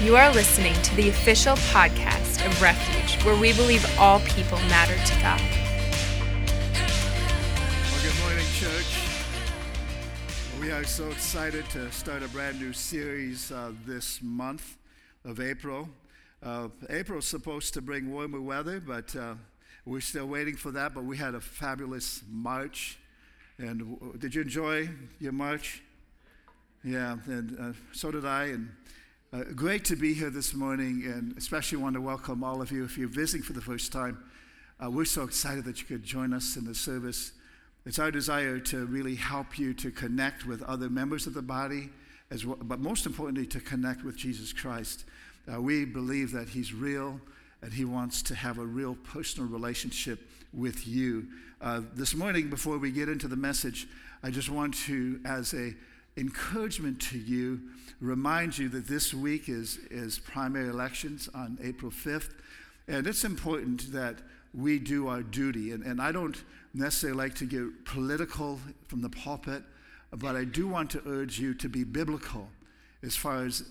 You are listening to the official podcast of Refuge, where we believe all people matter to God. Well, good morning, church. We are so excited to start a brand new series uh, this month of April. Uh, April is supposed to bring warmer weather, but uh, we're still waiting for that. But we had a fabulous March. And w- did you enjoy your March? Yeah, and uh, so did I. And uh, great to be here this morning, and especially want to welcome all of you if you're visiting for the first time. Uh, we're so excited that you could join us in the service. It's our desire to really help you to connect with other members of the body, as well, but most importantly, to connect with Jesus Christ. Uh, we believe that He's real and He wants to have a real personal relationship with you. Uh, this morning, before we get into the message, I just want to, as a encouragement to you, remind you that this week is, is primary elections on April 5th. And it's important that we do our duty. And, and I don't necessarily like to get political from the pulpit, but I do want to urge you to be biblical as far as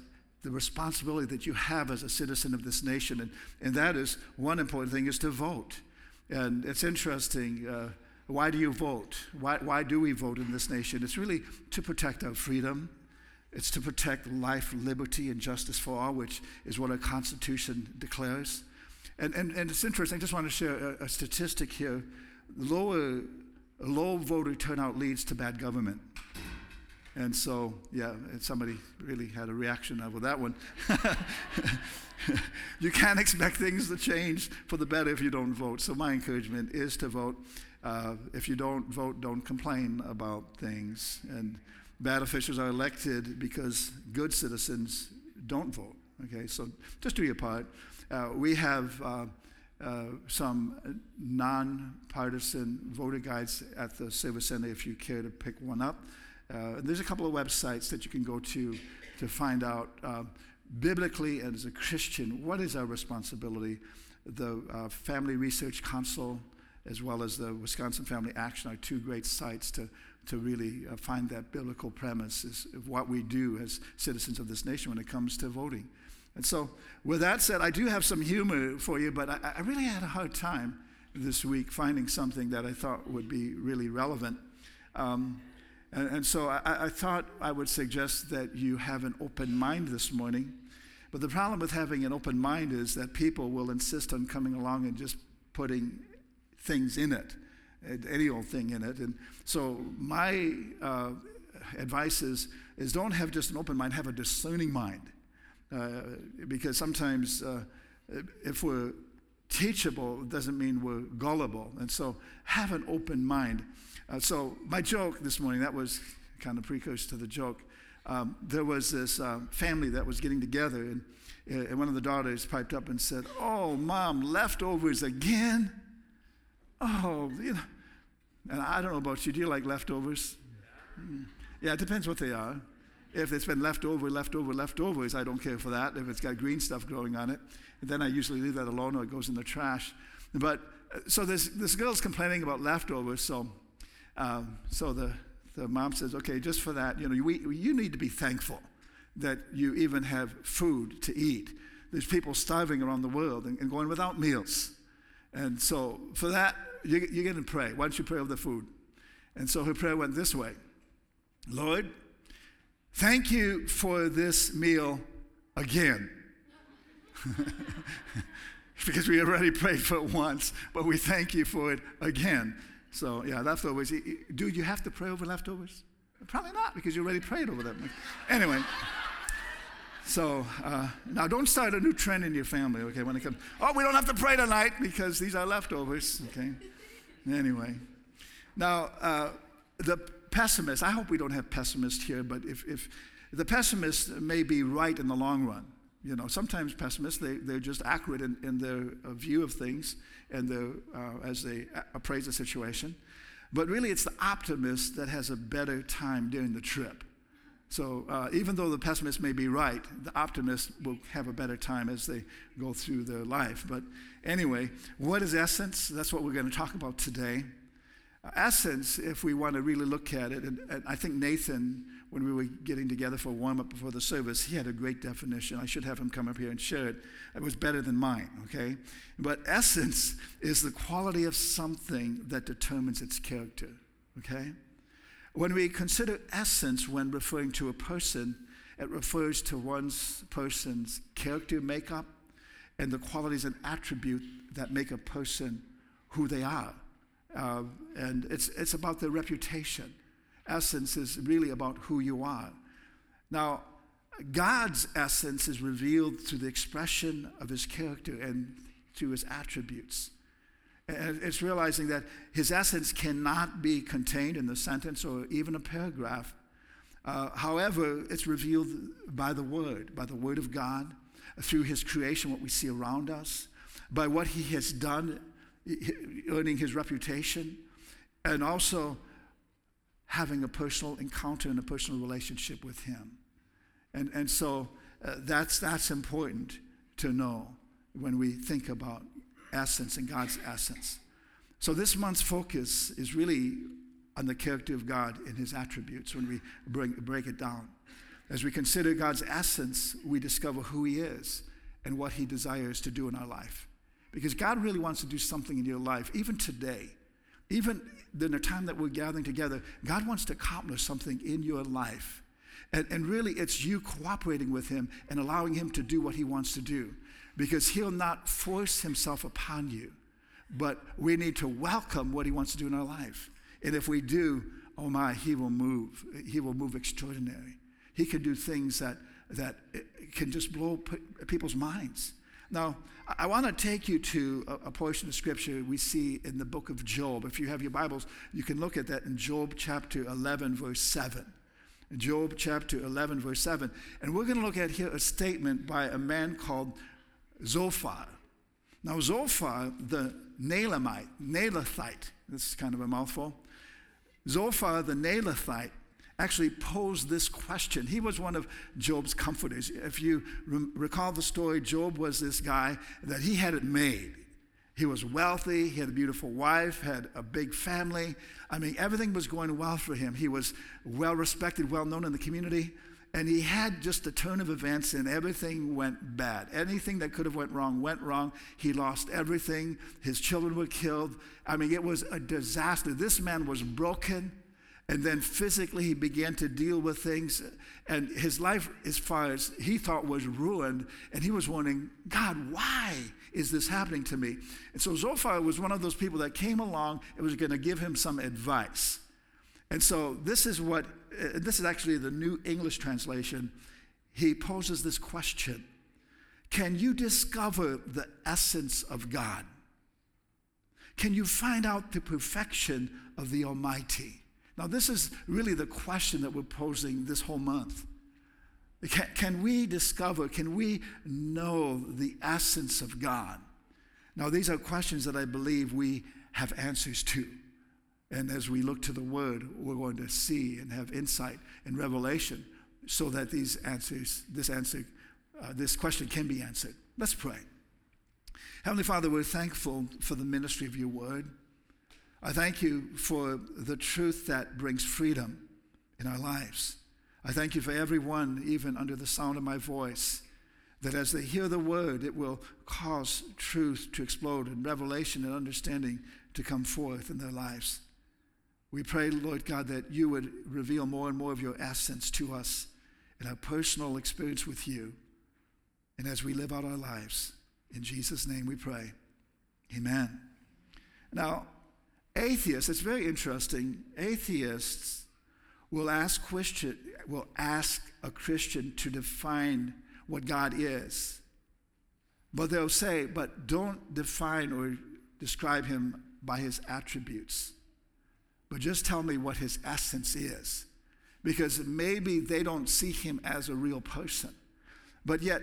the responsibility that you have as a citizen of this nation. And, and that is one important thing is to vote. And it's interesting. Uh, why do you vote? Why, why do we vote in this nation? It's really to protect our freedom. It's to protect life, liberty, and justice for all, which is what our Constitution declares. And, and, and it's interesting, I just want to share a, a statistic here. Lower, low voter turnout leads to bad government. And so, yeah, and somebody really had a reaction over that one. you can't expect things to change for the better if you don't vote. So, my encouragement is to vote. Uh, if you don't vote, don't complain about things. And bad officials are elected because good citizens don't vote. Okay, so just do your part. Uh, we have uh, uh, some nonpartisan voter guides at the Service Center if you care to pick one up. Uh, there's a couple of websites that you can go to to find out biblically and as a Christian what is our responsibility. The Family Research Council, as well as the Wisconsin Family Action, are two great sites to, to really uh, find that biblical premise of what we do as citizens of this nation when it comes to voting. And so, with that said, I do have some humor for you, but I, I really had a hard time this week finding something that I thought would be really relevant. Um, and, and so I, I thought I would suggest that you have an open mind this morning. But the problem with having an open mind is that people will insist on coming along and just putting things in it, any old thing in it. And so my uh, advice is, is don't have just an open mind, have a discerning mind. Uh, because sometimes uh, if we're teachable, it doesn't mean we're gullible. And so have an open mind. Uh, so, my joke this morning, that was kind of precursor to the joke. Um, there was this uh, family that was getting together, and, and one of the daughters piped up and said, Oh, mom, leftovers again? Oh, you know. And I don't know about you, do you like leftovers? Yeah, it depends what they are. If it's been leftover, leftover, leftovers, I don't care for that. If it's got green stuff growing on it, then I usually leave that alone or it goes in the trash. But uh, so this, this girl's complaining about leftovers, so um, so the, the mom says, okay, just for that, you know, we, you need to be thankful that you even have food to eat. There's people starving around the world and, and going without meals. And so for that, you, you're going to pray. Why don't you pray over the food? And so her prayer went this way Lord, thank you for this meal again. because we already prayed for it once, but we thank you for it again. So, yeah, leftovers. Dude, you have to pray over leftovers? Probably not, because you already prayed over them. Anyway. So uh, now don't start a new trend in your family, okay? When it comes, oh, we don't have to pray tonight because these are leftovers, okay? Anyway, now uh, the pessimist. I hope we don't have pessimists here, but if, if the pessimist may be right in the long run, you know, sometimes pessimists they they're just accurate in, in their uh, view of things, and uh, as they appraise the situation. But really, it's the optimist that has a better time during the trip. So uh, even though the pessimist may be right, the optimist will have a better time as they go through their life. But anyway, what is essence? That's what we're going to talk about today. essence, if we want to really look at it, and, and I think Nathan, when we were getting together for warm up before the service, he had a great definition. I should have him come up here and share it. It was better than mine, okay? But essence is the quality of something that determines its character, okay? When we consider essence when referring to a person, it refers to one's person's character makeup and the qualities and attributes that make a person who they are. Uh, and it's, it's about their reputation. Essence is really about who you are. Now, God's essence is revealed through the expression of his character and through his attributes. It's realizing that his essence cannot be contained in the sentence or even a paragraph. Uh, however, it's revealed by the Word, by the Word of God, through his creation, what we see around us, by what he has done, earning his reputation, and also having a personal encounter and a personal relationship with him. And, and so uh, that's, that's important to know when we think about essence and God's essence. So this month's focus is really on the character of God and his attributes when we bring, break it down. As we consider God's essence, we discover who he is and what he desires to do in our life. Because God really wants to do something in your life, even today. Even in the time that we're gathering together, God wants to accomplish something in your life. And, and really, it's you cooperating with him and allowing him to do what he wants to do because he'll not force himself upon you. But we need to welcome what he wants to do in our life. And if we do, oh my, he will move. He will move extraordinary. He can do things that, that can just blow people's minds. Now, I want to take you to a, portion of scripture we see in the book of Job. If you have your Bibles, you can look at that in Job chapter 11, verse 7. Job chapter 11, verse 7. And we're going to look at here a statement by a man called Zophar. Now, Zophar, the Naelamite, Naelathite, this is kind of a mouthful. Zophar, the Naelathite, actually posed this question. He was one of Job's comforters. If you re- recall the story, Job was this guy that he had it made. He was wealthy, he had a beautiful wife, had a big family. I mean, everything was going well for him. He was well respected, well known in the community and he had just the turn of events and everything went bad. Anything that could have went wrong went wrong. He lost everything. His children were killed. I mean it was a disaster. This man was broken. And then physically he began to deal with things. And his life as far as he thought was ruined. And he was wondering god why is this happening to me? And so zophar was one of those people that came along and was going to give him some advice. And so this is what Uh, this is actually the New English translation, he poses this question Can you discover the essence of God? Can you find out the perfection of the Almighty? Now, this is really the question that we're posing this whole month. Can, can we discover, can we know the essence of God? Now, these are questions that I believe we have answers to. And as we look to the Word, we're going to see and have insight and revelation so that these answers, this answer, uh, this question can be answered. Let's pray. Heavenly Father, we're thankful for the ministry of your Word. I thank you for the truth that brings freedom in our lives. I thank you for everyone, even under the sound of my voice, that as they hear the word, it will cause truth to explode and revelation and understanding to come forth in their lives. We pray, Lord God, that you would reveal more and more of your essence to us in our personal experience with you and as we live out our lives. In Jesus' name we pray. Amen. Now, atheists, it's very interesting. Atheists will ask, Christian, will ask a Christian to define what God is. But they'll say, but don't define or describe him by his attributes but just tell me what his essence is. Because maybe they don't see him as a real person. But yet,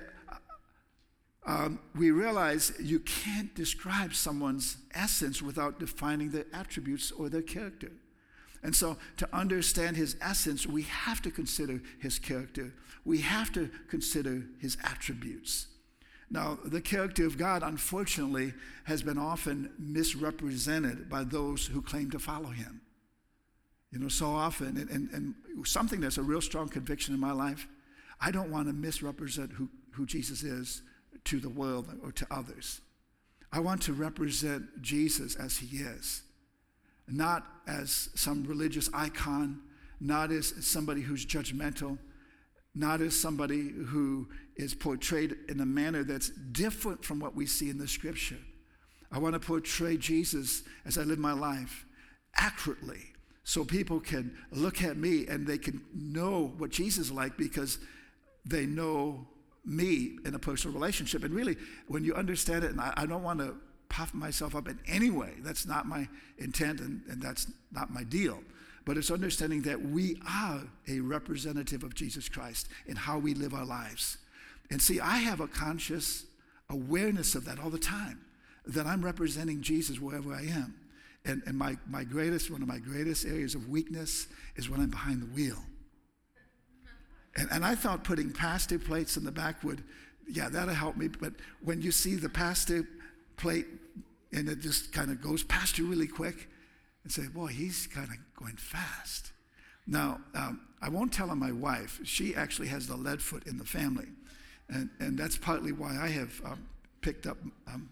um, we realize you can't describe someone's essence without defining their attributes or their character. And so, to understand his essence, we have to consider his character. We have to consider his attributes. Now, the character of God, unfortunately, has been often misrepresented by those who claim to follow him. You know, so often, and, and, and something that's a real strong conviction in my life, I don't want to misrepresent who, who Jesus is to the world or to others. I want to represent Jesus as he is, not as some religious icon, not as somebody who's judgmental, not as somebody who is portrayed in a manner that's different from what we see in the scripture. I want to portray Jesus as I live my life accurately so people can look at me and they can know what Jesus is like because they know me in a personal relationship. And really, when you understand it, and I, I don't want to puff myself up in any way, that's not my intent and, and that's not my deal but it's understanding that we are a representative of Jesus Christ in how we live our lives. And see, I have a conscious awareness of that all the time, that I'm representing Jesus wherever I am. And, and my, my greatest, one of my greatest areas of weakness is when I'm behind the wheel. And, and I thought putting pastor plates in the back would, yeah, that'll help me. But when you see the pastor plate and it just kind of goes past you really quick, and say, Boy, he's kind of going fast. Now, um, I won't tell on my wife. She actually has the lead foot in the family. And, and that's partly why I have um, picked up um,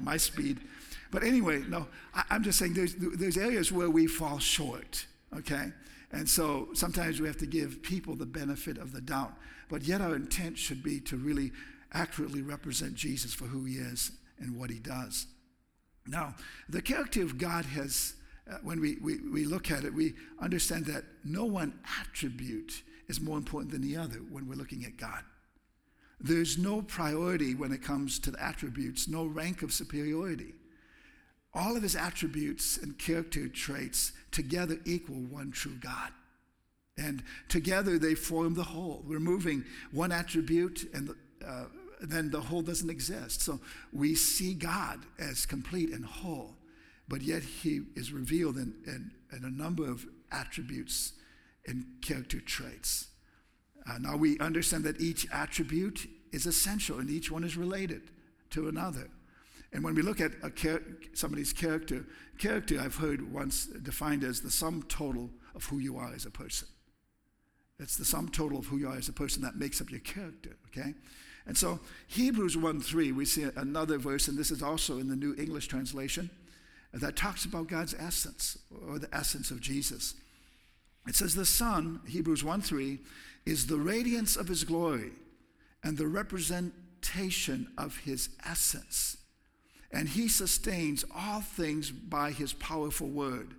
my speed. But anyway, no, I, I'm just saying there's, there's areas where we fall short, okay? And so sometimes we have to give people the benefit of the doubt. But yet our intent should be to really accurately represent Jesus for who he is and what he does. Now, the character of God has, uh, when we, we, we look at it, we understand that no one attribute is more important than the other when we're looking at God. There's no priority when it comes to the attributes, no rank of superiority. All of his attributes and character traits together equal one true God. And together they form the whole. Removing one attribute and uh, then the whole doesn't exist. So we see God as complete and whole, but yet he is revealed in, in, in a number of attributes and character traits. Uh, now we understand that each attribute is essential and each one is related to another. And when we look at char- somebody's character, character I've heard once defined as the sum total of who you are as a person. It's the sum total of who you are as a person that makes up your character, okay? And so, Hebrews 1 3, we see another verse, and this is also in the New English translation, that talks about God's essence, or the essence of Jesus. It says, The Son, Hebrews 1 3, is the radiance of his glory and the representation of his essence. And he sustains all things by his powerful word.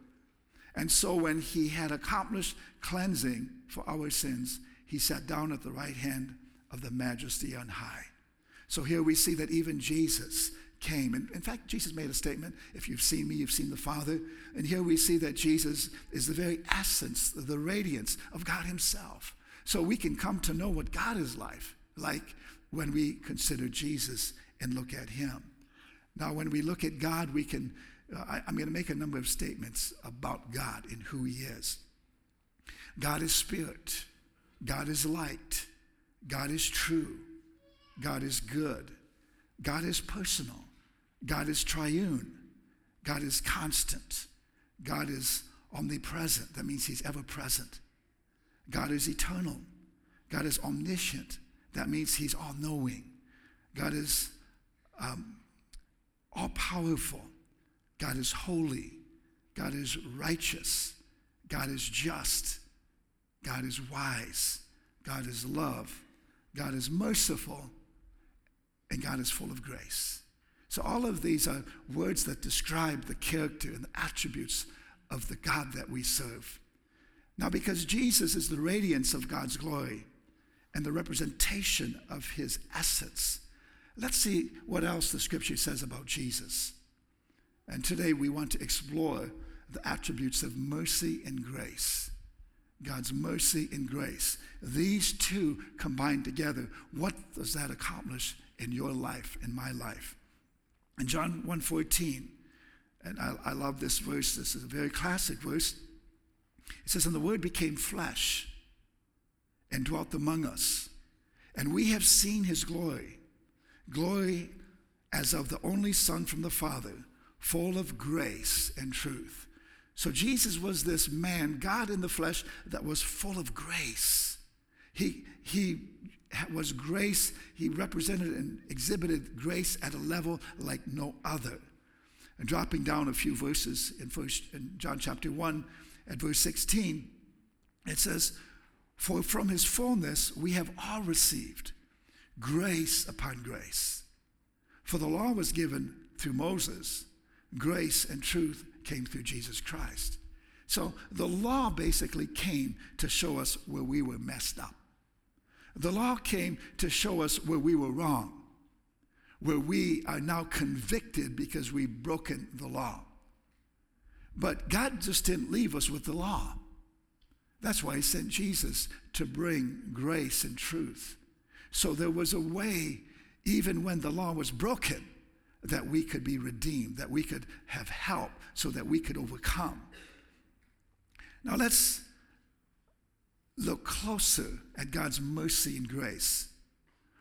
And so, when he had accomplished cleansing for our sins, he sat down at the right hand of the majesty on high. So here we see that even Jesus came. And in fact, Jesus made a statement if you've seen me, you've seen the Father. And here we see that Jesus is the very essence, the radiance of God Himself. So we can come to know what God is like, like when we consider Jesus and look at Him. Now, when we look at God, we can, uh, I, I'm going to make a number of statements about God and who He is. God is spirit, God is light. God is true. God is good. God is personal. God is triune. God is constant. God is omnipresent. That means he's ever present. God is eternal. God is omniscient. That means he's all knowing. God is um, all powerful. God is holy. God is righteous. God is just. God is wise. God is love. God is merciful, and God is full of grace. So, all of these are words that describe the character and the attributes of the God that we serve. Now, because Jesus is the radiance of God's glory and the representation of his essence, let's see what else the scripture says about Jesus. And today we want to explore the attributes of mercy and grace. God's mercy and grace. These two combined together, what does that accomplish in your life, in my life? In John 1.14, and I, I love this verse, this is a very classic verse. It says, And the word became flesh and dwelt among us, and we have seen his glory, glory as of the only Son from the Father, full of grace and truth. So Jesus was this man, God in the flesh, that was full of grace. He, he was grace, he represented and exhibited grace at a level like no other. And dropping down a few verses in, first, in John chapter 1 at verse 16, it says, For from his fullness we have all received grace upon grace. For the law was given through Moses, grace and truth came through Jesus Christ. So the law basically came to show us where we were messed up. The law came to show us where we were wrong, where we are now convicted because we've broken the law. But God just didn't leave us with the law. That's why He sent Jesus to bring grace and truth. So there was a way, even when the law was broken, that we could be redeemed, that we could have help, so that we could overcome. Now let's look closer at God's mercy and grace.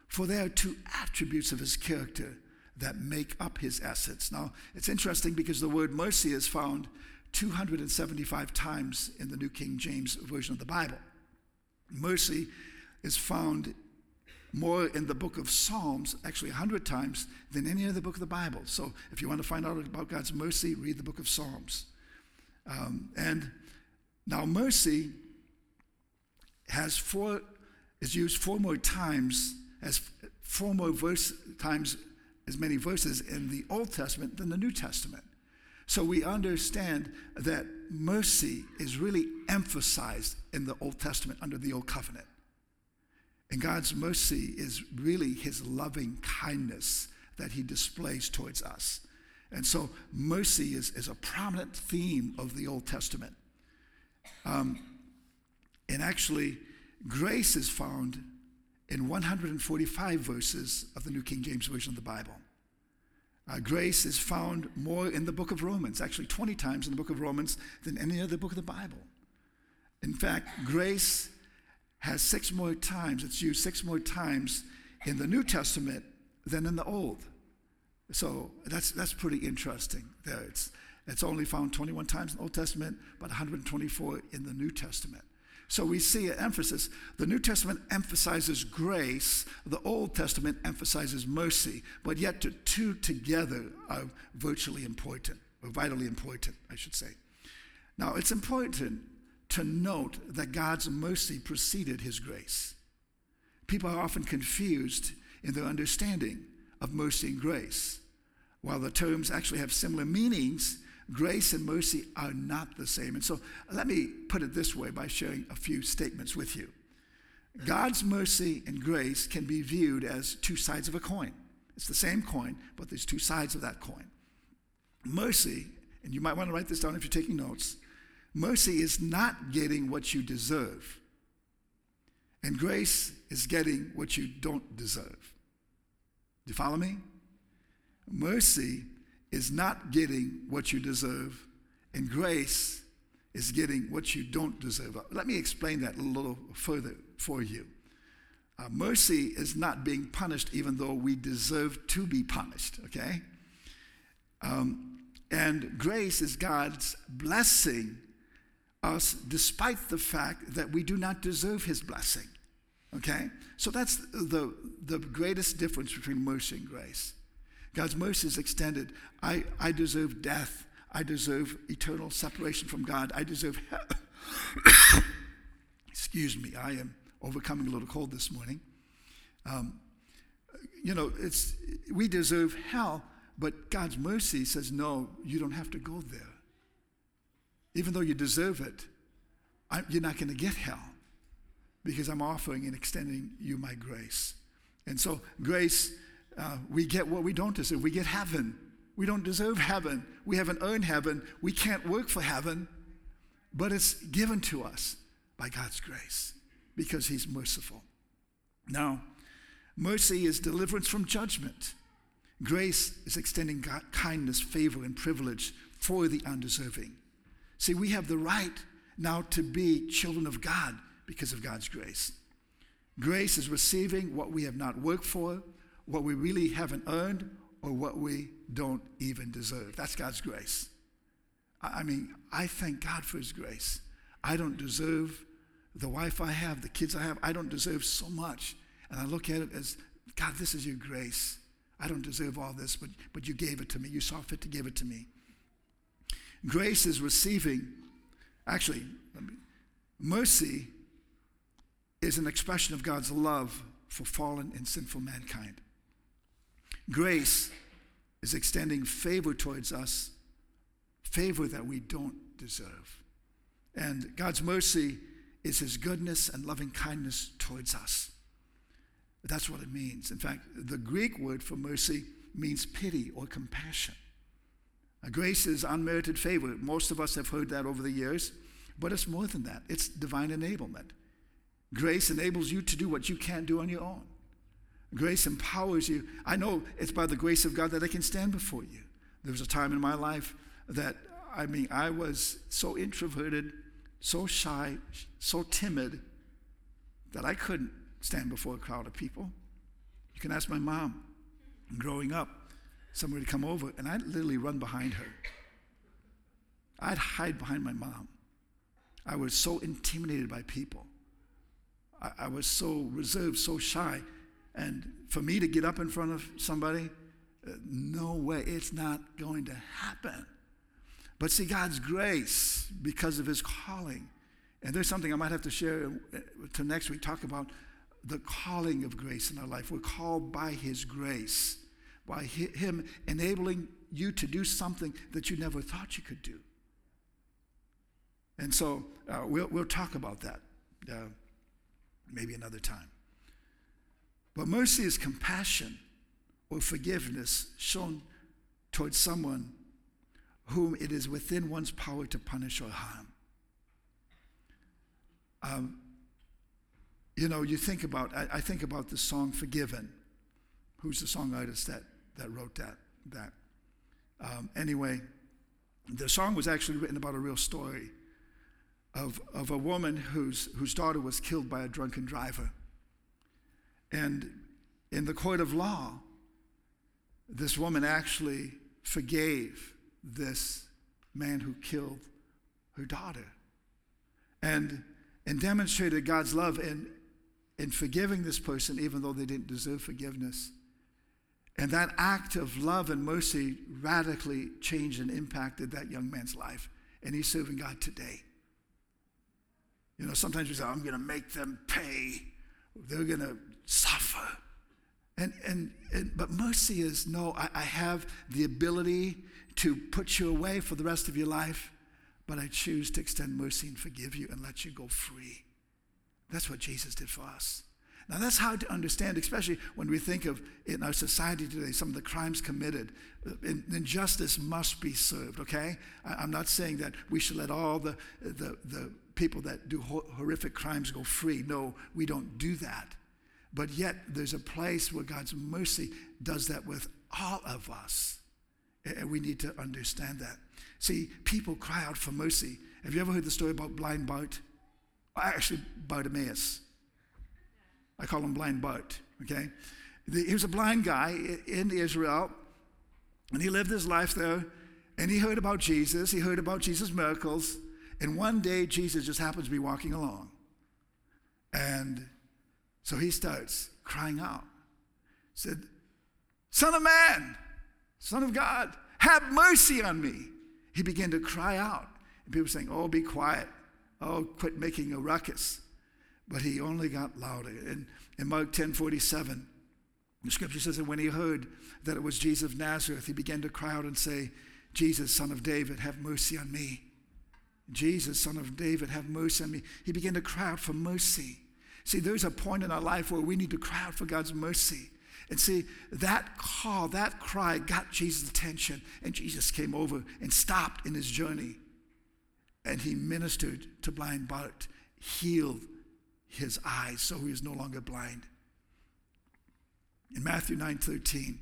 For there are two attributes of his character that make up his assets. Now, it's interesting because the word mercy is found 275 times in the New King James Version of the Bible. Mercy is found more in the book of Psalms, actually 100 times, than any other book of the Bible. So if you want to find out about God's mercy, read the book of Psalms. Um, and now, mercy has four, is used four more times, as four more verse, times as many verses in the Old Testament than the New Testament. So we understand that mercy is really emphasized in the Old Testament under the Old Covenant. And God's mercy is really his loving kindness that he displays towards us. And so mercy is, is a prominent theme of the Old Testament. Um, and actually, grace is found in 145 verses of the New King James Version of the Bible. Uh, grace is found more in the book of Romans, actually 20 times in the book of Romans than any other book of the Bible. In fact, grace has six more times, it's used six more times in the New Testament than in the Old. So that's, that's pretty interesting there. It's, it's only found 21 times in the Old Testament, but 124 in the New Testament. So we see an emphasis. The New Testament emphasizes grace, the Old Testament emphasizes mercy, but yet the two together are virtually important, or vitally important, I should say. Now, it's important to note that God's mercy preceded his grace. People are often confused in their understanding of mercy and grace. While the terms actually have similar meanings, grace and mercy are not the same. And so let me put it this way by sharing a few statements with you. God's mercy and grace can be viewed as two sides of a coin. It's the same coin, but there's two sides of that coin. Mercy, and you might want to write this down if you're taking notes, Mercy is not getting what you deserve, and grace is getting what you don't deserve. Do you follow me? Mercy is not getting what you deserve, and grace is getting what you don't deserve. Let me explain that a little further for you. Uh, mercy is not being punished even though we deserve to be punished, okay? Um, and grace is God's blessing us despite the fact that we do not deserve his blessing. Okay? So that's the, the greatest difference between mercy and grace. God's mercy is extended. I, I deserve death. I deserve eternal separation from God. I deserve hell. Excuse me, I am overcoming a little cold this morning. Um, you know, it's, we deserve hell, but God's mercy says, no, you don't have to go there even though you deserve it, I, you're not going to get hell because I'm offering and extending you my grace. And so, grace, uh, we get what we don't deserve. We get heaven. We don't deserve heaven. We haven't earned heaven. We can't work for heaven, but it's given to us by God's grace because He's merciful. Now, mercy is deliverance from judgment. Grace is extending God, kindness, favor, and privilege for the undeserving. See, we have the right now to be children of God because of God's grace. Grace is receiving what we have not worked for, what we really haven't earned or what we don't even deserve. That's God's grace. I mean, I thank God for His grace. I don't deserve the wife I have, the kids I have. I don't deserve so much. And I look at it as, God, this is your grace. I don't deserve all this, but, but you gave it to me. You saw fit to give it to me. Grace is receiving, actually, mercy is an expression of God's love for fallen and sinful mankind. Grace is extending favor towards us, favor that we don't deserve. And God's mercy is his goodness and loving kindness towards us. That's what it means. In fact, the Greek word for mercy means pity or compassion. Grace is unmerited favor. Most of us have heard that over the years, but it's more than that. It's divine enablement. Grace enables you to do what you can't do on your own. Grace empowers you. I know it's by the grace of God that I can stand before you. There was a time in my life that, I mean, I was so introverted, so shy, so timid that I couldn't stand before a crowd of people. You can ask my mom. Growing up, somebody would come over, and I'd literally run behind her. I'd hide behind my mom. I was so intimidated by people. I, I was so reserved, so shy. And for me to get up in front of somebody, uh, no way, it's not going to happen. But see, God's grace, because of his calling, and there's something I might have to share uh, to next week, talk about the calling of grace in our life. We're called by his grace, by him enabling you to do something that you never thought you could do. And so uh, we'll, we'll talk about that uh, maybe another time. But mercy is compassion or forgiveness shown towards someone whom it is within one's power to punish or harm. Um, you know, you think about, I, I, think about the song Forgiven. Who's the song artist that, that wrote that? that? Um, anyway, the song was actually written about a real story of, of a woman whose, whose daughter was killed by a drunken driver. And in the court of law, this woman actually forgave this man who killed her daughter and, and demonstrated God's love in, in forgiving this person, even though they didn't deserve forgiveness. And that act of love and mercy radically changed and impacted that young man's life. And he's serving God today. You know, sometimes we say, I'm going to make them pay. They're going to suffer. And, and, and, but mercy is no, I, I have the ability to put you away for the rest of your life, but I choose to extend mercy and forgive you and let you go free. That's what Jesus did for us. Now, that's hard to understand, especially when we think of in our society today some of the crimes committed. Uh, Injustice must be served, okay? I'm not saying that we should let all the, the, the people that do horrific crimes go free. No, we don't do that. But yet, there's a place where God's mercy does that with all of us. And we need to understand that. See, people cry out for mercy. Have you ever heard the story about blind Bart? Actually, Bartimaeus. I call him blind Bart, okay? He was a blind guy in Israel, and he lived his life there, and he heard about Jesus. He heard about Jesus' miracles, and one day Jesus just happens to be walking along. And so he starts crying out. Said, Son of man, Son of God, have mercy on me. He began to cry out. And people were saying, Oh, be quiet. Oh, quit making a ruckus. But he only got louder. And in Mark 10 47, the scripture says that when he heard that it was Jesus of Nazareth, he began to cry out and say, Jesus, son of David, have mercy on me. Jesus, son of David, have mercy on me. He began to cry out for mercy. See, there's a point in our life where we need to cry out for God's mercy. And see, that call, that cry got Jesus' attention, and Jesus came over and stopped in his journey. And he ministered to blind Bart, healed his eyes so he is no longer blind. In Matthew 9 13,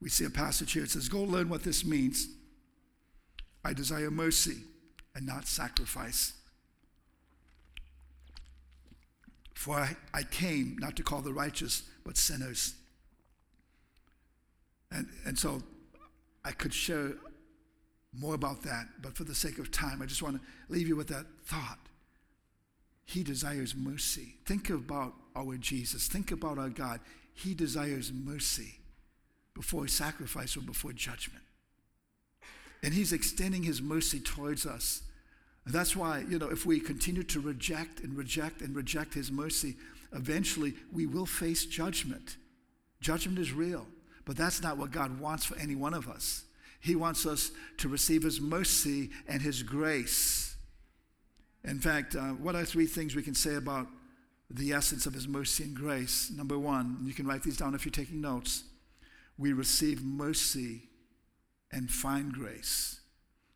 we see a passage here. It says, Go learn what this means. I desire mercy and not sacrifice. For I, I came not to call the righteous, but sinners. And, and so I could share more about that, but for the sake of time, I just want to leave you with that thought. He desires mercy. Think about our Jesus. Think about our God. He desires mercy before sacrifice or before judgment. And He's extending His mercy towards us. And that's why, you know, if we continue to reject and reject and reject His mercy, eventually we will face judgment. Judgment is real, but that's not what God wants for any one of us. He wants us to receive His mercy and His grace. In fact, uh, what are three things we can say about the essence of His mercy and grace? Number one, you can write these down if you're taking notes. We receive mercy and find grace.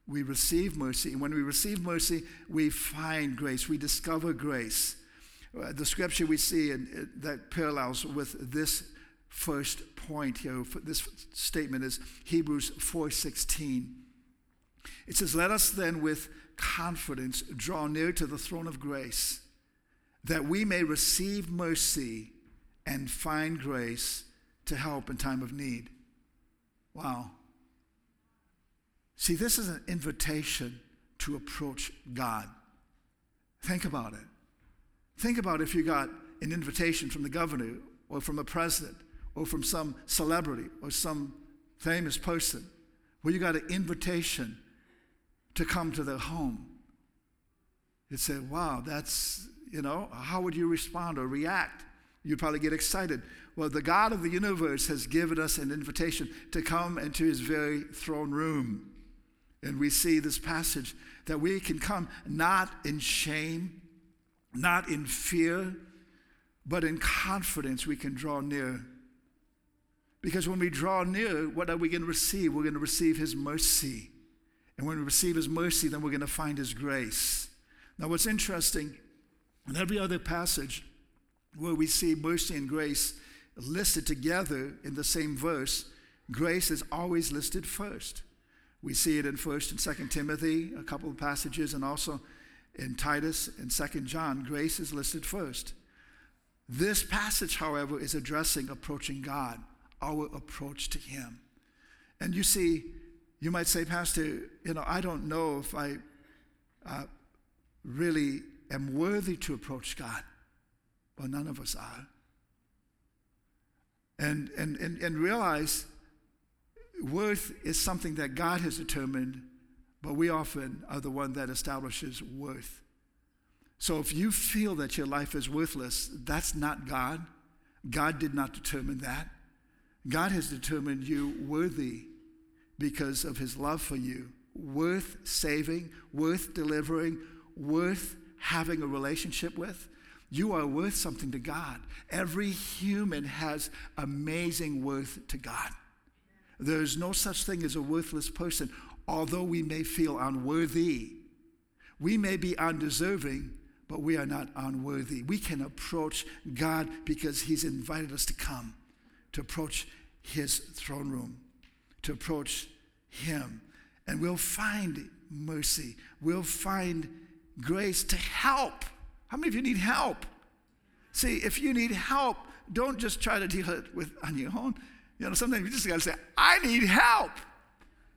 We receive mercy, and when we receive mercy, we find grace. We discover grace. Uh, the scripture we see in, uh, that parallels with this first point here, this statement is Hebrews 4:16. It says, "Let us then with confidence draw near to the throne of grace, that we may receive mercy and find grace to help in time of need." Wow. See, this is an invitation to approach God. Think about it. Think about if you got an invitation from the governor or from a president or from some celebrity or some famous person where you got an invitation to come to their home. You'd say, wow, that's, you know, how would you respond or react? You'd probably get excited. Well, the God of the universe has given us an invitation to come into his very throne room. And we see this passage that we can come not in shame, not in fear, but in confidence we can draw near because when we draw near, what are we going to receive? We're going to receive His mercy. And when we receive His mercy, then we're going to find His grace. Now, what's interesting, in every other passage where we see mercy and grace listed together in the same verse, grace is always listed first. We see it in 1st and 2nd Timothy, a couple of passages, and also in Titus and 2nd John, grace is listed first. This passage, however, is addressing approaching God our approach to Him. And you see, you might say, Pastor, you know, I don't know if I uh, really am worthy to approach God. Well, none of us are. And, and, and, and realize worth is something that God has determined, but we often are the one that establishes worth. So if you feel that your life is worthless, that's not God. God did not determine that. God has determined you worthy because of his love for you, worth saving, worth delivering, worth having a relationship with. You are worth something to God. Every human has amazing worth to God. There's no such thing as a worthless person, although we may feel unworthy. We may be undeserving, but we are not unworthy. We can approach God because He's invited us to come to approach his throne room, to approach him. And we'll find mercy. We'll find grace to help. How many of you need help? See, if you need help, don't just try to deal it with on your own. You know, sometimes you just got to say, I need help.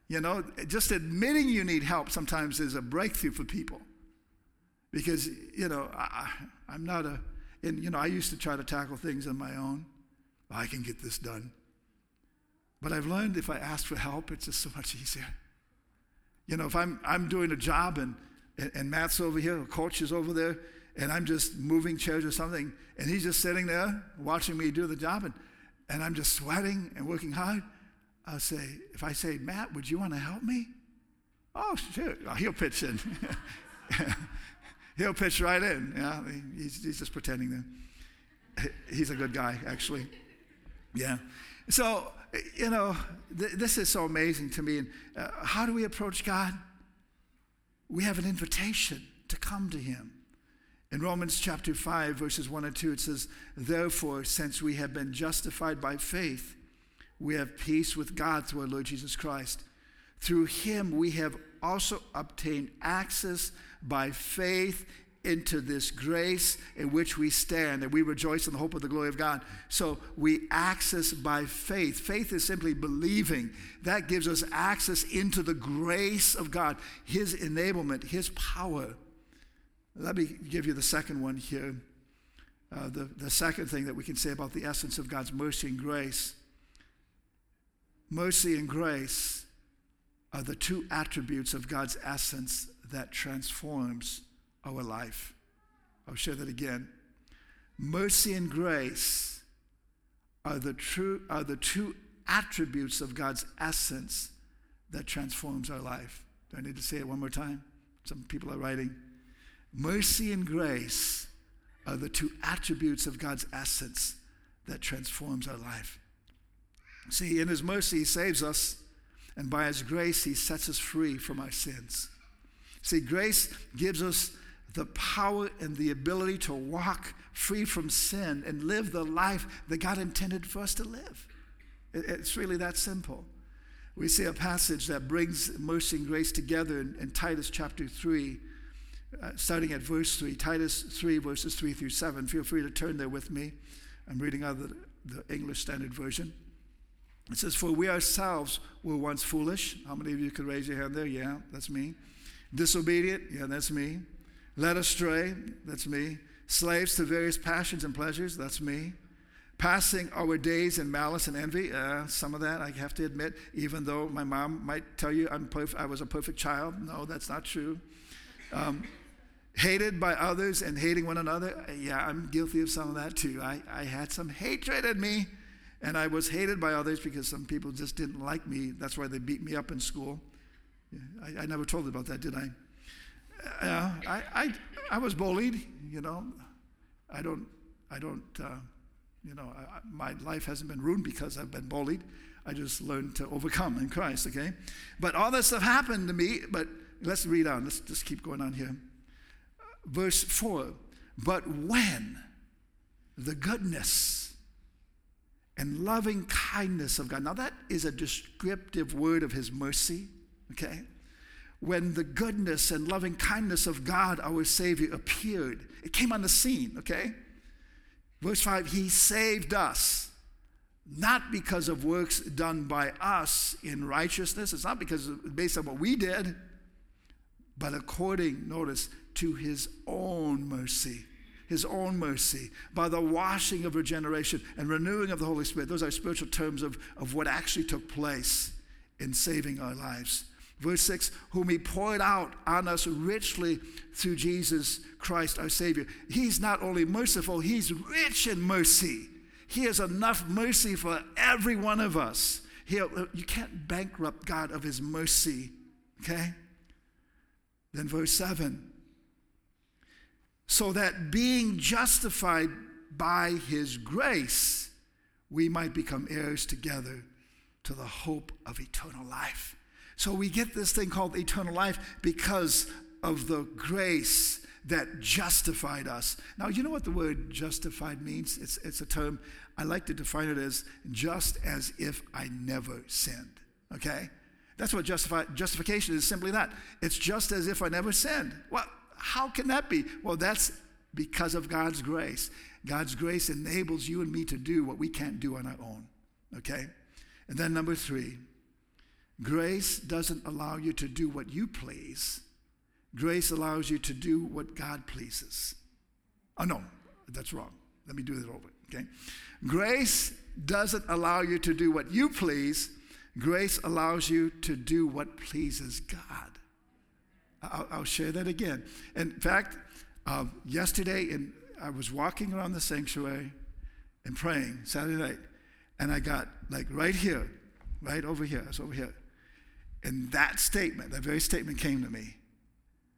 You know, just admitting you need help sometimes is a breakthrough for people. Because, you know, I, am not a, and, you know, I used to try to tackle things on my own. I can get this done. But I've learned if I ask for help, it's just so much easier. You know, if I'm, I'm doing a job and, and, Matt's over here, coach is over there, and I'm just moving chairs or something, and he's just sitting there watching me do the job, and, and I'm just sweating and working hard, I'll say, if I say, Matt, would you want to help me? Oh, sure. Oh, he'll pitch in. he'll pitch right in. Yeah, he's, he's just pretending that. He's a good guy, actually. Yeah. So, you know, th- this is so amazing to me. And uh, how do we approach God? We have an invitation to come to Him. In Romans chapter 5, verses 1 and 2, it says, Therefore, since we have been justified by faith, we have peace with God through our Lord Jesus Christ. Through him we have also obtained access by faith into this grace in which we stand and we rejoice in the hope of the glory of God. So we access by faith. Faith is simply believing. That gives us access into the grace of God, His enablement, His power. Let me give you the second one here. Uh, the, the second thing that we can say about the essence of God's mercy and grace mercy and grace are the two attributes of God's essence that transforms our life. I'll share that again. Mercy and grace are the, true, are the two attributes of God's essence that transforms our life. Do I need to say it one more time? Some people are writing. Mercy and grace are the two attributes of God's essence that transforms our life. See, in His mercy, He saves us, and by His grace, He sets us free from our sins. See, grace gives us the power and the ability to walk free from sin and live the life that God intended for us to live. It's really that simple. We see a passage that brings mercy and grace together in, in Titus chapter 3, uh, starting at verse 3. Titus 3, verses 3 through 7. Feel free to turn there with me. I'm reading out of the, the English Standard Version. It says, For we ourselves were once foolish. How many of you could raise your hand there? Yeah, that's me. Disobedient? Yeah, that's me. Led astray? That's me. Slaves to various passions and pleasures? That's me. Passing our days in malice and envy? Uh, some of that I have to admit, even though my mom might tell you I'm perf- I was a perfect child. No, that's not true. Um, hated by others and hating one another? Yeah, I'm guilty of some of that too. I, I had some hatred in me. And I was hated by others because some people just didn't like me. That's why they beat me up in school. I, I, never told about that, did I? Uh, I, I, I was bullied, you know. I don't, I don't, uh, you know, I, my life hasn't been ruined because I've been bullied. I just learned to overcome in Christ, okay? But all this stuff happened to me, but let's read on. Let's just keep going on here. Verse 4 But when the goodness, and loving kindness of God. Now, that is a descriptive word of His mercy, okay? When the goodness and loving kindness of God, our Savior, appeared, it came on the scene, okay? Verse 5 He saved us, not because of works done by us in righteousness, it's not because based on what we did, but according, notice, to His own mercy his own mercy, by the washing of regeneration and renewing of the Holy Spirit. Those are spiritual terms of, of what actually took place in saving our lives. Verse 6 Whom he poured out on us richly through Jesus Christ our Savior. He's not only merciful, he's rich in mercy. He has enough mercy for every one of us. He'll, you can't bankrupt God of his mercy, okay? Then verse 7 so that being justified by his grace, we might become heirs together to the hope of eternal life. So we get this thing called eternal life because of the grace that justified us. Now, you know what the word justified means? It's, it's a term, I like to define it as just as if I never sinned, okay? That's what justify, justification is simply that. It's just as if I never sinned. Well, how can that be? Well, that's because of God's grace. God's grace enables you and me to do what we can't do on our own. Okay? And then number three, grace doesn't allow you to do what you please. Grace allows you to do what God pleases. Oh, no, that's wrong. Let me do it over, okay? Grace doesn't allow you to do what you please. Grace allows you to do what pleases God. I'll, I'll share that again. In fact, uh, yesterday, in, I was walking around the sanctuary and praying Saturday night, and I got like right here, right over here, it's over here. And that statement, that very statement came to me.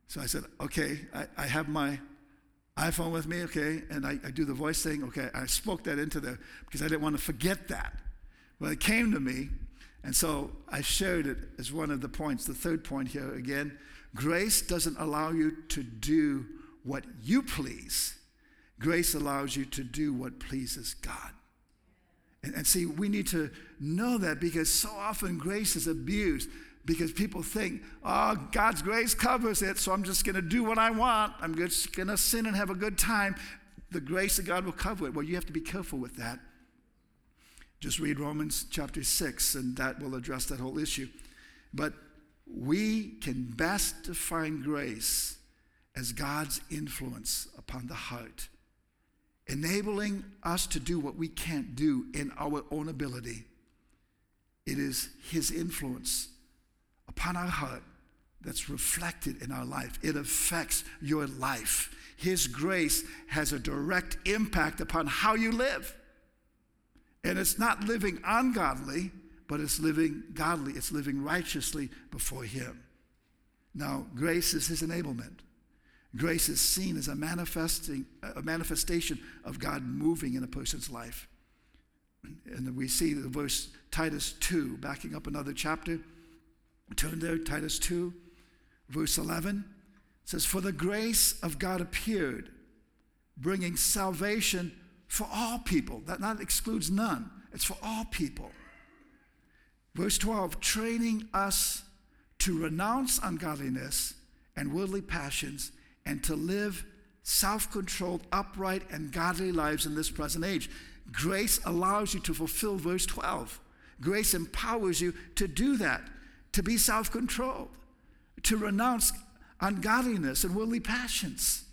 So I said, okay, I, I have my iPhone with me, okay, and I, I, do the voice thing, okay. I spoke that into there because I didn't want to forget that. Well, it came to me, and so I shared it as one of the points, the third point here again. Grace doesn't allow you to do what you please, grace allows you to do what pleases God. And, and, see, we need to know that because so often grace is abused. Because people think, oh, God's grace covers it, so I'm just going to do what I want. I'm just going to sin and have a good time. The grace of God will cover it. Well, you have to be careful with that. Just read Romans chapter 6, and that will address that whole issue. But we can best define grace as God's influence upon the heart, enabling us to do what we can't do in our own ability. It is His influence upon our heart that's reflected in our life. It affects your life. His grace has a direct impact upon how you live. And it's not living ungodly, but it's living godly, it's living righteously before Him. Now, grace is His enablement. Grace is seen as a, manifesting, a manifestation of God moving in a person's life. And we see the verse Titus 2, backing up another chapter. Turn there, Titus 2, verse 11 says, For the grace of God appeared, bringing salvation for all people. That not excludes none, it's for all people. Verse 12, training us to renounce ungodliness and worldly passions and to live self controlled, upright, and godly lives in this present age. Grace allows you to fulfill verse 12. Grace empowers you to do that to be self controlled, to renounce ungodliness and worldly passions.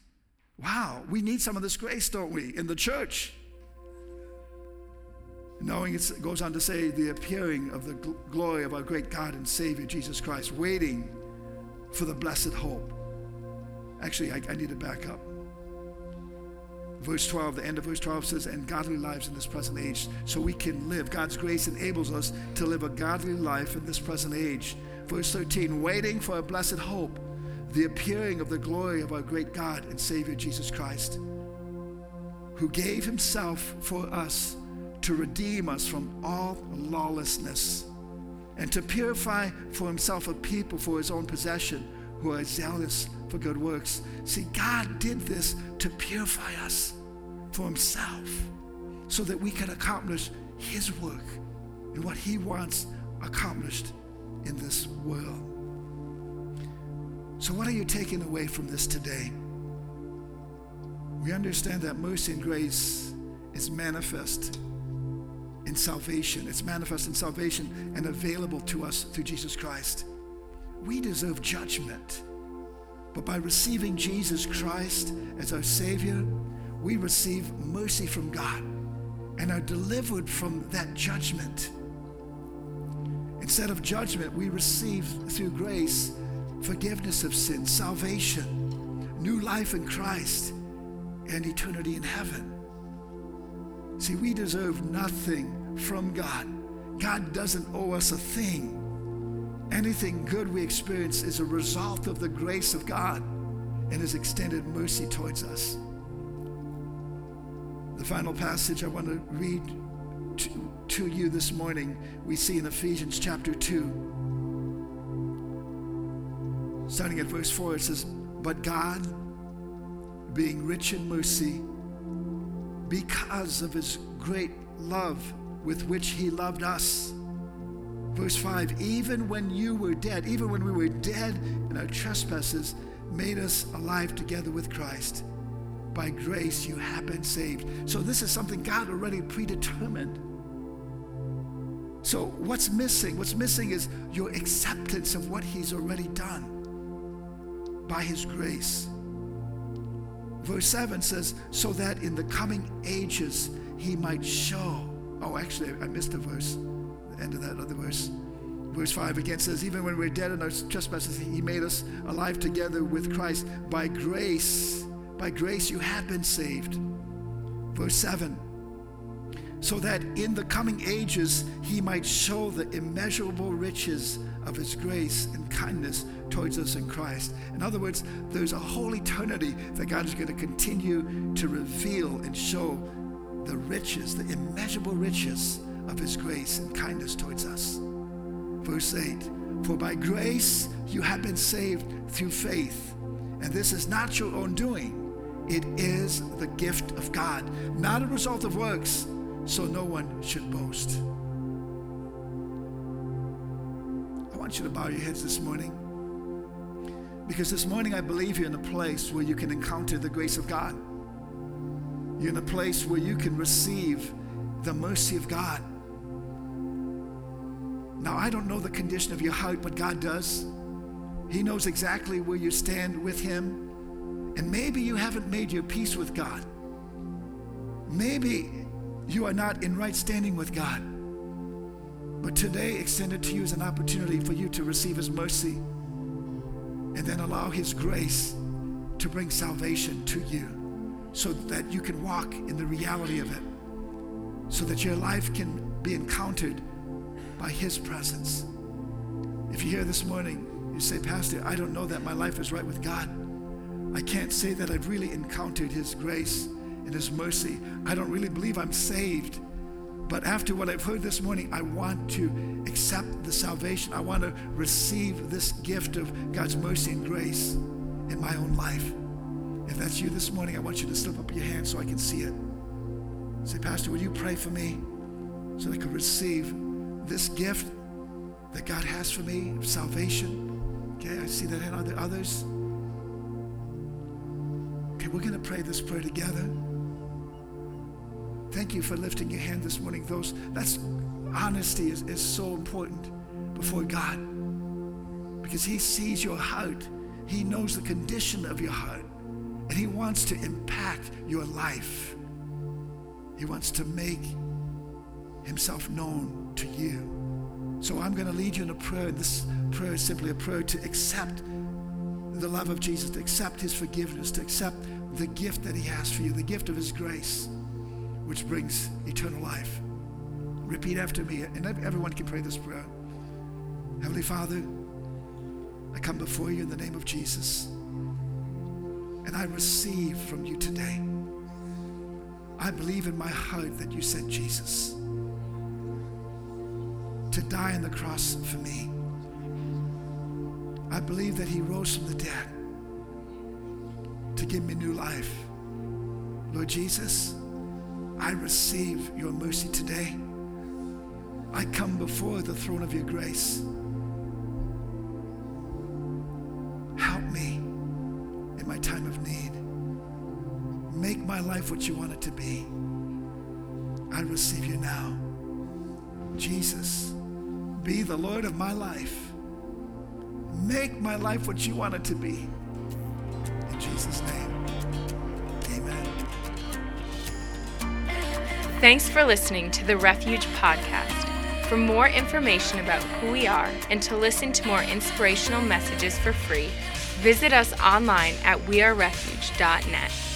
Wow, we need some of this grace, don't we, in the church? Knowing it goes on to say, the appearing of the gl- glory of our great God and Savior Jesus Christ, waiting for the blessed hope. Actually, I, I need to back up. Verse 12, the end of verse 12 says, and godly lives in this present age, so we can live. God's grace enables us to live a godly life in this present age. Verse 13, waiting for a blessed hope, the appearing of the glory of our great God and Savior Jesus Christ, who gave himself for us to redeem us from all lawlessness and to purify for himself a people for his own possession who are zealous for good works. See, God did this to purify us for Himself so that we can accomplish His work and what He wants accomplished in this world. So, what are you taking away from this today? We understand that mercy and grace is manifest in salvation. It's manifest in salvation and available to us through Jesus Christ. We deserve judgment. But by receiving Jesus Christ as our Savior, we receive mercy from God and are delivered from that judgment. Instead of judgment, we receive through grace forgiveness of sin, salvation, new life in Christ, and eternity in heaven. See, we deserve nothing from God. God doesn't owe us a thing. Anything good we experience is a result of the grace of God and His extended mercy towards us. The final passage I want to read to, to you this morning, we see in Ephesians chapter 2. Starting at verse 4, it says, But God, being rich in mercy, because of his great love with which he loved us, Verse 5 Even when you were dead, even when we were dead in our trespasses, made us alive together with Christ. By grace you have been saved. So this is something God already predetermined. So what's missing? What's missing is your acceptance of what He's already done by His grace. Verse 7 says, so that in the coming ages He might show. Oh, actually, I missed a verse end of that other verse. Verse 5 again says, Even when we're dead in our trespasses, He made us alive together with Christ. By grace, by grace you have been saved. Verse 7 so that in the coming ages he might show the immeasurable riches of his grace and kindness towards us in Christ. In other words, there's a whole eternity that God is going to continue to reveal and show the riches, the immeasurable riches of his grace and kindness towards us. Verse 8 For by grace you have been saved through faith, and this is not your own doing, it is the gift of God, not a result of works, so no one should boast. I want you to bow your heads this morning. Because this morning I believe you're in a place where you can encounter the grace of God. You're in a place where you can receive the mercy of God. Now, I don't know the condition of your heart, but God does. He knows exactly where you stand with Him. And maybe you haven't made your peace with God. Maybe you are not in right standing with God. But today, extended to you is an opportunity for you to receive His mercy and then allow His grace to bring salvation to you so that you can walk in the reality of it, so that your life can be encountered by His presence. If you're here this morning, you say, Pastor, I don't know that my life is right with God. I can't say that I've really encountered His grace and His mercy. I don't really believe I'm saved. But after what I've heard this morning, I want to accept the salvation. I want to receive this gift of God's mercy and grace in my own life. If that's you this morning, I want you to slip up your hand so I can see it. Say, Pastor, would you pray for me so I could receive this gift that God has for me of salvation? Okay, I see that. Are there others? Okay, we're going to pray this prayer together. Thank you for lifting your hand this morning. Those that's honesty is, is so important before God. Because He sees your heart. He knows the condition of your heart. And He wants to impact your life. He wants to make Himself known to you. So I'm going to lead you in a prayer. This prayer is simply a prayer to accept the love of Jesus, to accept His forgiveness, to accept the gift that He has for you, the gift of His grace, which brings eternal life. Repeat after me, and everyone can pray this prayer. Heavenly Father, I come before you in the name of Jesus, and I receive from you today. I believe in my heart that you sent Jesus to die on the cross for me. I believe that he rose from the dead to give me new life. Lord Jesus, I receive your mercy today. I come before the throne of your grace. Help me in my time of need. Make my life what you want it to be. I receive you now. Jesus, be the Lord of my life. Make my life what you want it to be. In Jesus' name, amen. Thanks for listening to the Refuge Podcast. For more information about who we are and to listen to more inspirational messages for free, visit us online at wearerefuge.net.